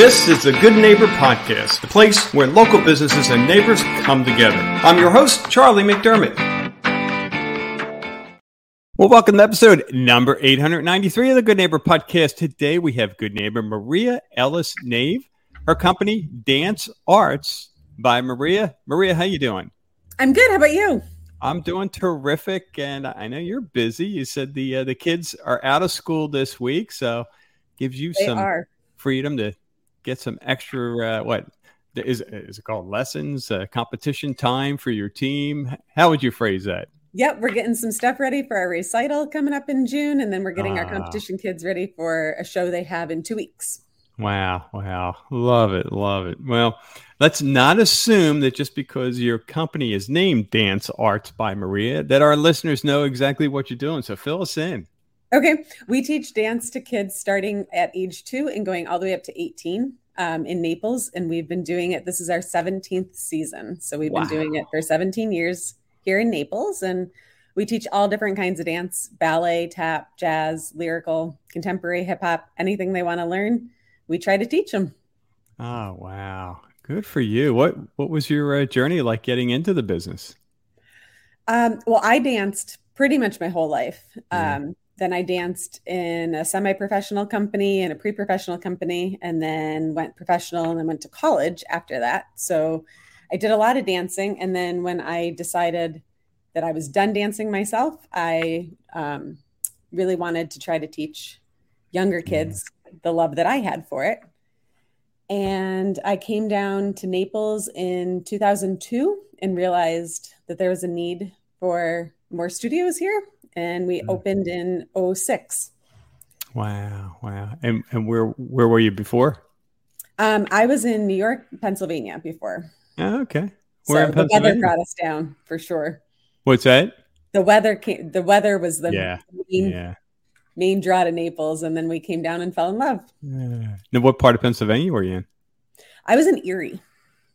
This is the Good Neighbor Podcast, the place where local businesses and neighbors come together. I'm your host, Charlie McDermott. Well, welcome to episode number 893 of the Good Neighbor Podcast. Today we have good neighbor Maria Ellis Nave, her company Dance Arts by Maria. Maria, how you doing? I'm good. How about you? I'm doing terrific, and I know you're busy. You said the uh, the kids are out of school this week, so gives you They some are. freedom to get some extra uh, what is is it called lessons, uh, competition time for your team? How would you phrase that? Yep, we're getting some stuff ready for our recital coming up in June, and then we're getting our Ah. competition kids ready for a show they have in two weeks. Wow, wow. Love it, love it. Well, let's not assume that just because your company is named Dance Arts by Maria that our listeners know exactly what you're doing. So fill us in. Okay, we teach dance to kids starting at age two and going all the way up to 18 um, in Naples, and we've been doing it. This is our 17th season, so we've Wow. been doing it for 17 years here in Naples, and we teach all different kinds of dance: ballet, tap, jazz, lyrical, contemporary, hip hop, anything they want to learn. We try to teach them. Oh, wow. Good for you. What what was your uh, journey like getting into the business? Um, well, I danced pretty much my whole life. Um, then I danced in a semi-professional company and a pre-professional company, and then went professional and then went to college after that. So I did a lot of dancing. And then when I decided that I was done dancing myself, I um, really wanted to try to teach younger kids the love that I had for it. And I came down to Naples in 2002 and realized that there was a need for more studios here. And we Mm. opened in 06. Wow, wow. And and where where were you before? Um, I was in New York, Pennsylvania before. Oh, okay. So Where in the weather brought us down for sure. What's that? The weather came, the weather was the Yeah, main, Yeah. main draw to Naples. And then we came down and fell in love. yeah. Now, what part of Pennsylvania were you in? I was in Erie.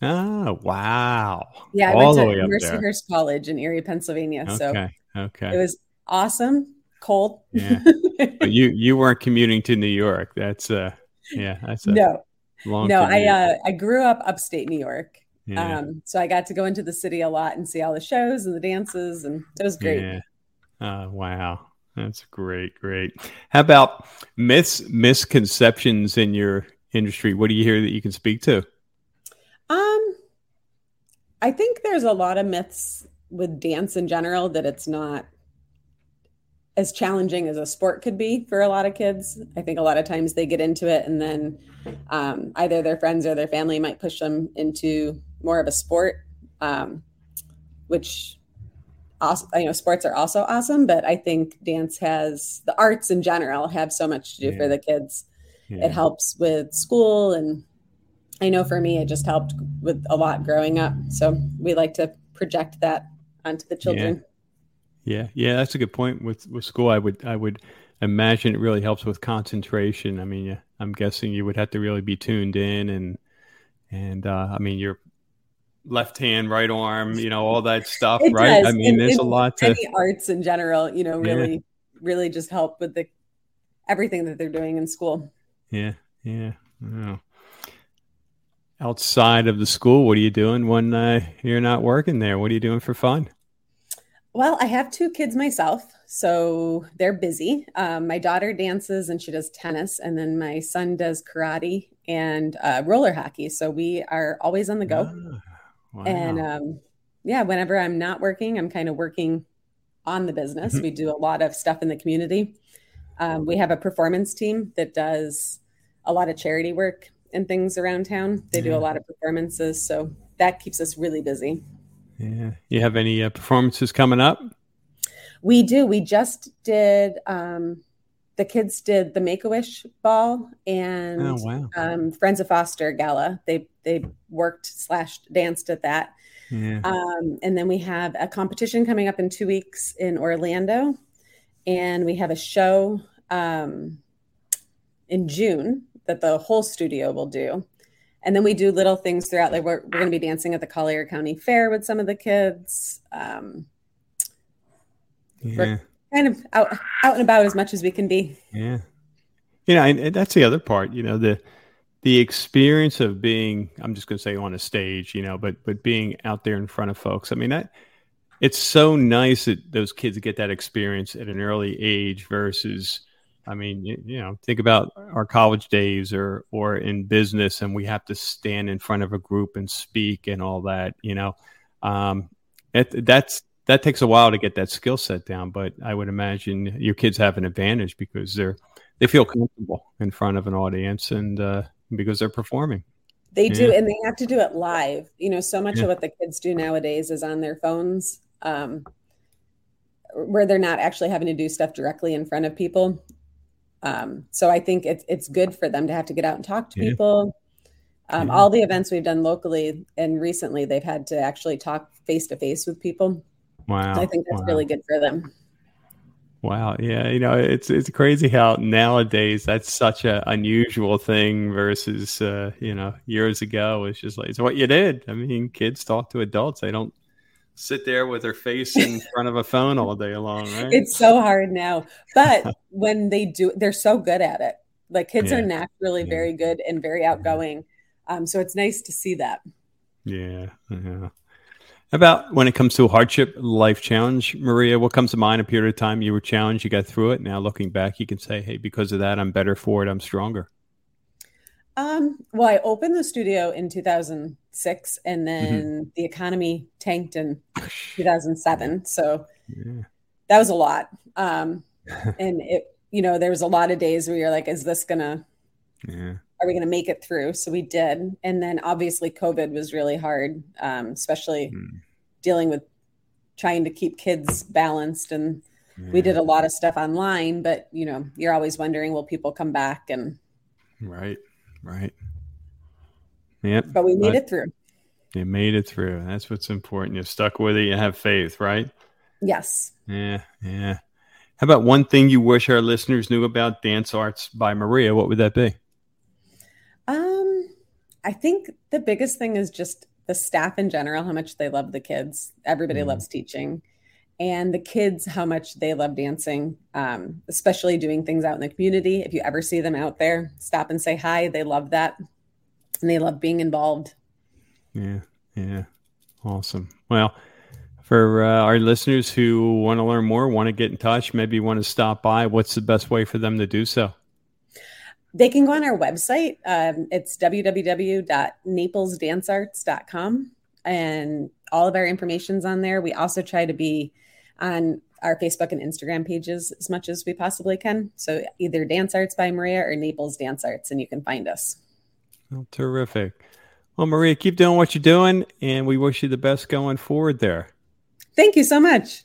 Oh, wow. Yeah, I All went to Mercyhurst. College in Erie, Pennsylvania. So Okay. Okay. it was awesome, cold. Yeah. But you you weren't commuting to New York. That's uh yeah, that's a no, long no, I uh, I grew up upstate New York. yeah. Um, so I got to go into the city a lot and see all the shows and the dances, and it was great. Yeah. Oh, wow. That's great, great. How about myths, misconceptions in your industry? What do you hear that you can speak to? Um, I think there's a lot of myths with dance in general that it's not as challenging as a sport could be for a lot of kids. I think a lot of times they get into it and then um, either their friends or their family might push them into more of a sport, um, which also, you know, sports are also awesome, but I think dance has the arts in general have so much to do Yeah. for the kids Yeah. it helps with school and i know for me it just helped with a lot growing up so we like to project that onto the children Yeah, yeah, yeah, that's a good point. With with school, I would I would imagine it really helps with concentration. I mean, yeah, I'm guessing you would have to really be tuned in and and uh, I mean your left hand, right arm, you know, all that stuff, It right? does. I mean, there's a lot to any arts in general you know Yeah. really really just help with the everything that they're doing in school yeah, yeah. Wow. Outside of the school, what are you doing when uh, you're not working there? What are you doing for fun? Well i have two kids myself so they're busy um, my daughter dances and she does tennis and then my son does karate and uh, roller hockey so we are always on the go Ah, wow. And um, yeah, whenever I'm not working, I'm kind of working on the business. Mhm. We do a lot of stuff in the community. Um, we have a performance team that does a lot of charity work and things around town. They do a lot of performances. So that keeps us really busy. Yeah. You have any uh, performances coming up? We do. We just did, um, the kids did the Make a Wish ball and Oh wow. um, Friends of Foster gala. They, they worked slash danced at that. Yeah. Um, and then we have a competition coming up in two weeks in Orlando. And we have a show um, in June that the whole studio will do. And then we do little things throughout. Like we're, we're going to be dancing at the Collier County Fair with some of the kids. Um, Yeah. kind of out, out and about as much as we can be. Yeah. You know, and, and that's the other part, you know, the the experience of being i'm just going to say on a stage you know but but being out there in front of folks i mean that it's so nice that those kids get that experience at an early age versus i mean you, you know think about our college days or or in business and we have to stand in front of a group and speak and all that you know um it, that's that takes a while to get that skill set down but i would imagine your kids have an advantage because they're they feel comfortable in front of an audience and uh, because they're performing. They yeah. do, and they have to do it live. You know, so much yeah. of what the kids do nowadays is on their phones, um, where they're not actually having to do stuff directly in front of people. Um, so I think it's it's good for them to have to get out and talk to yeah. people. Um, all the events we've done locally and recently, they've had to actually talk face to face with people. Wow! I think that's wow. really good for them. Wow. Yeah. You know, it's it's crazy how nowadays that's such an unusual thing versus uh, you know, years ago it's just like it's what you did. I mean, kids talk to adults. They don't sit there with their face in front of a phone all day long, right? It's so hard now. But when they do they're so good at it. Like kids yeah. are naturally yeah. very good and very outgoing. Um, so it's nice to see that. Yeah. Yeah about when it comes to hardship life challenge, Maria? What comes to mind? A period of time you were challenged, you got through it. Now looking back, you can say, "Hey, because of that, I'm better for it. I'm stronger." Um, well, I opened the studio in 2006, and then mm-hmm. the economy tanked in 2007. So yeah. that was a lot. Um, and it, you know, there was a lot of days where you're like, "Is this gonna?" Yeah are we going to make it through? So we did. And then obviously COVID was really hard, um, especially mm. dealing with trying to keep kids balanced. And yeah. we did a lot of stuff online, but you know, you're always wondering, will people come back? And right, right. Yeah. But we made but it through. You made it through. That's what's important. You stuck with it. You have faith, right? Yes. Yeah. Yeah. How about one thing you wish our listeners knew about Dance Arts by Maria? What would that be? Um, I think the biggest thing is just the staff in general, how much they love the kids. Everybody mm. loves teaching. And the kids, how much they love dancing, um, especially doing things out in the community. If you ever see them out there, stop and say hi. They love that. And they love being involved. Yeah. Yeah. Awesome. Well, for uh, our listeners who want to learn more, want to get in touch, maybe want to stop by, what's the best way for them to do so? They can go on our website. Um, it's www.naplesdancearts.com, and all of our information's on there. We also try to be on our Facebook and Instagram pages as much as we possibly can. So either Dance Arts by Maria or Naples Dance Arts, and you can find us. Oh, terrific. Well, Maria, keep doing what you're doing, and we wish you the best going forward there. Thank you so much.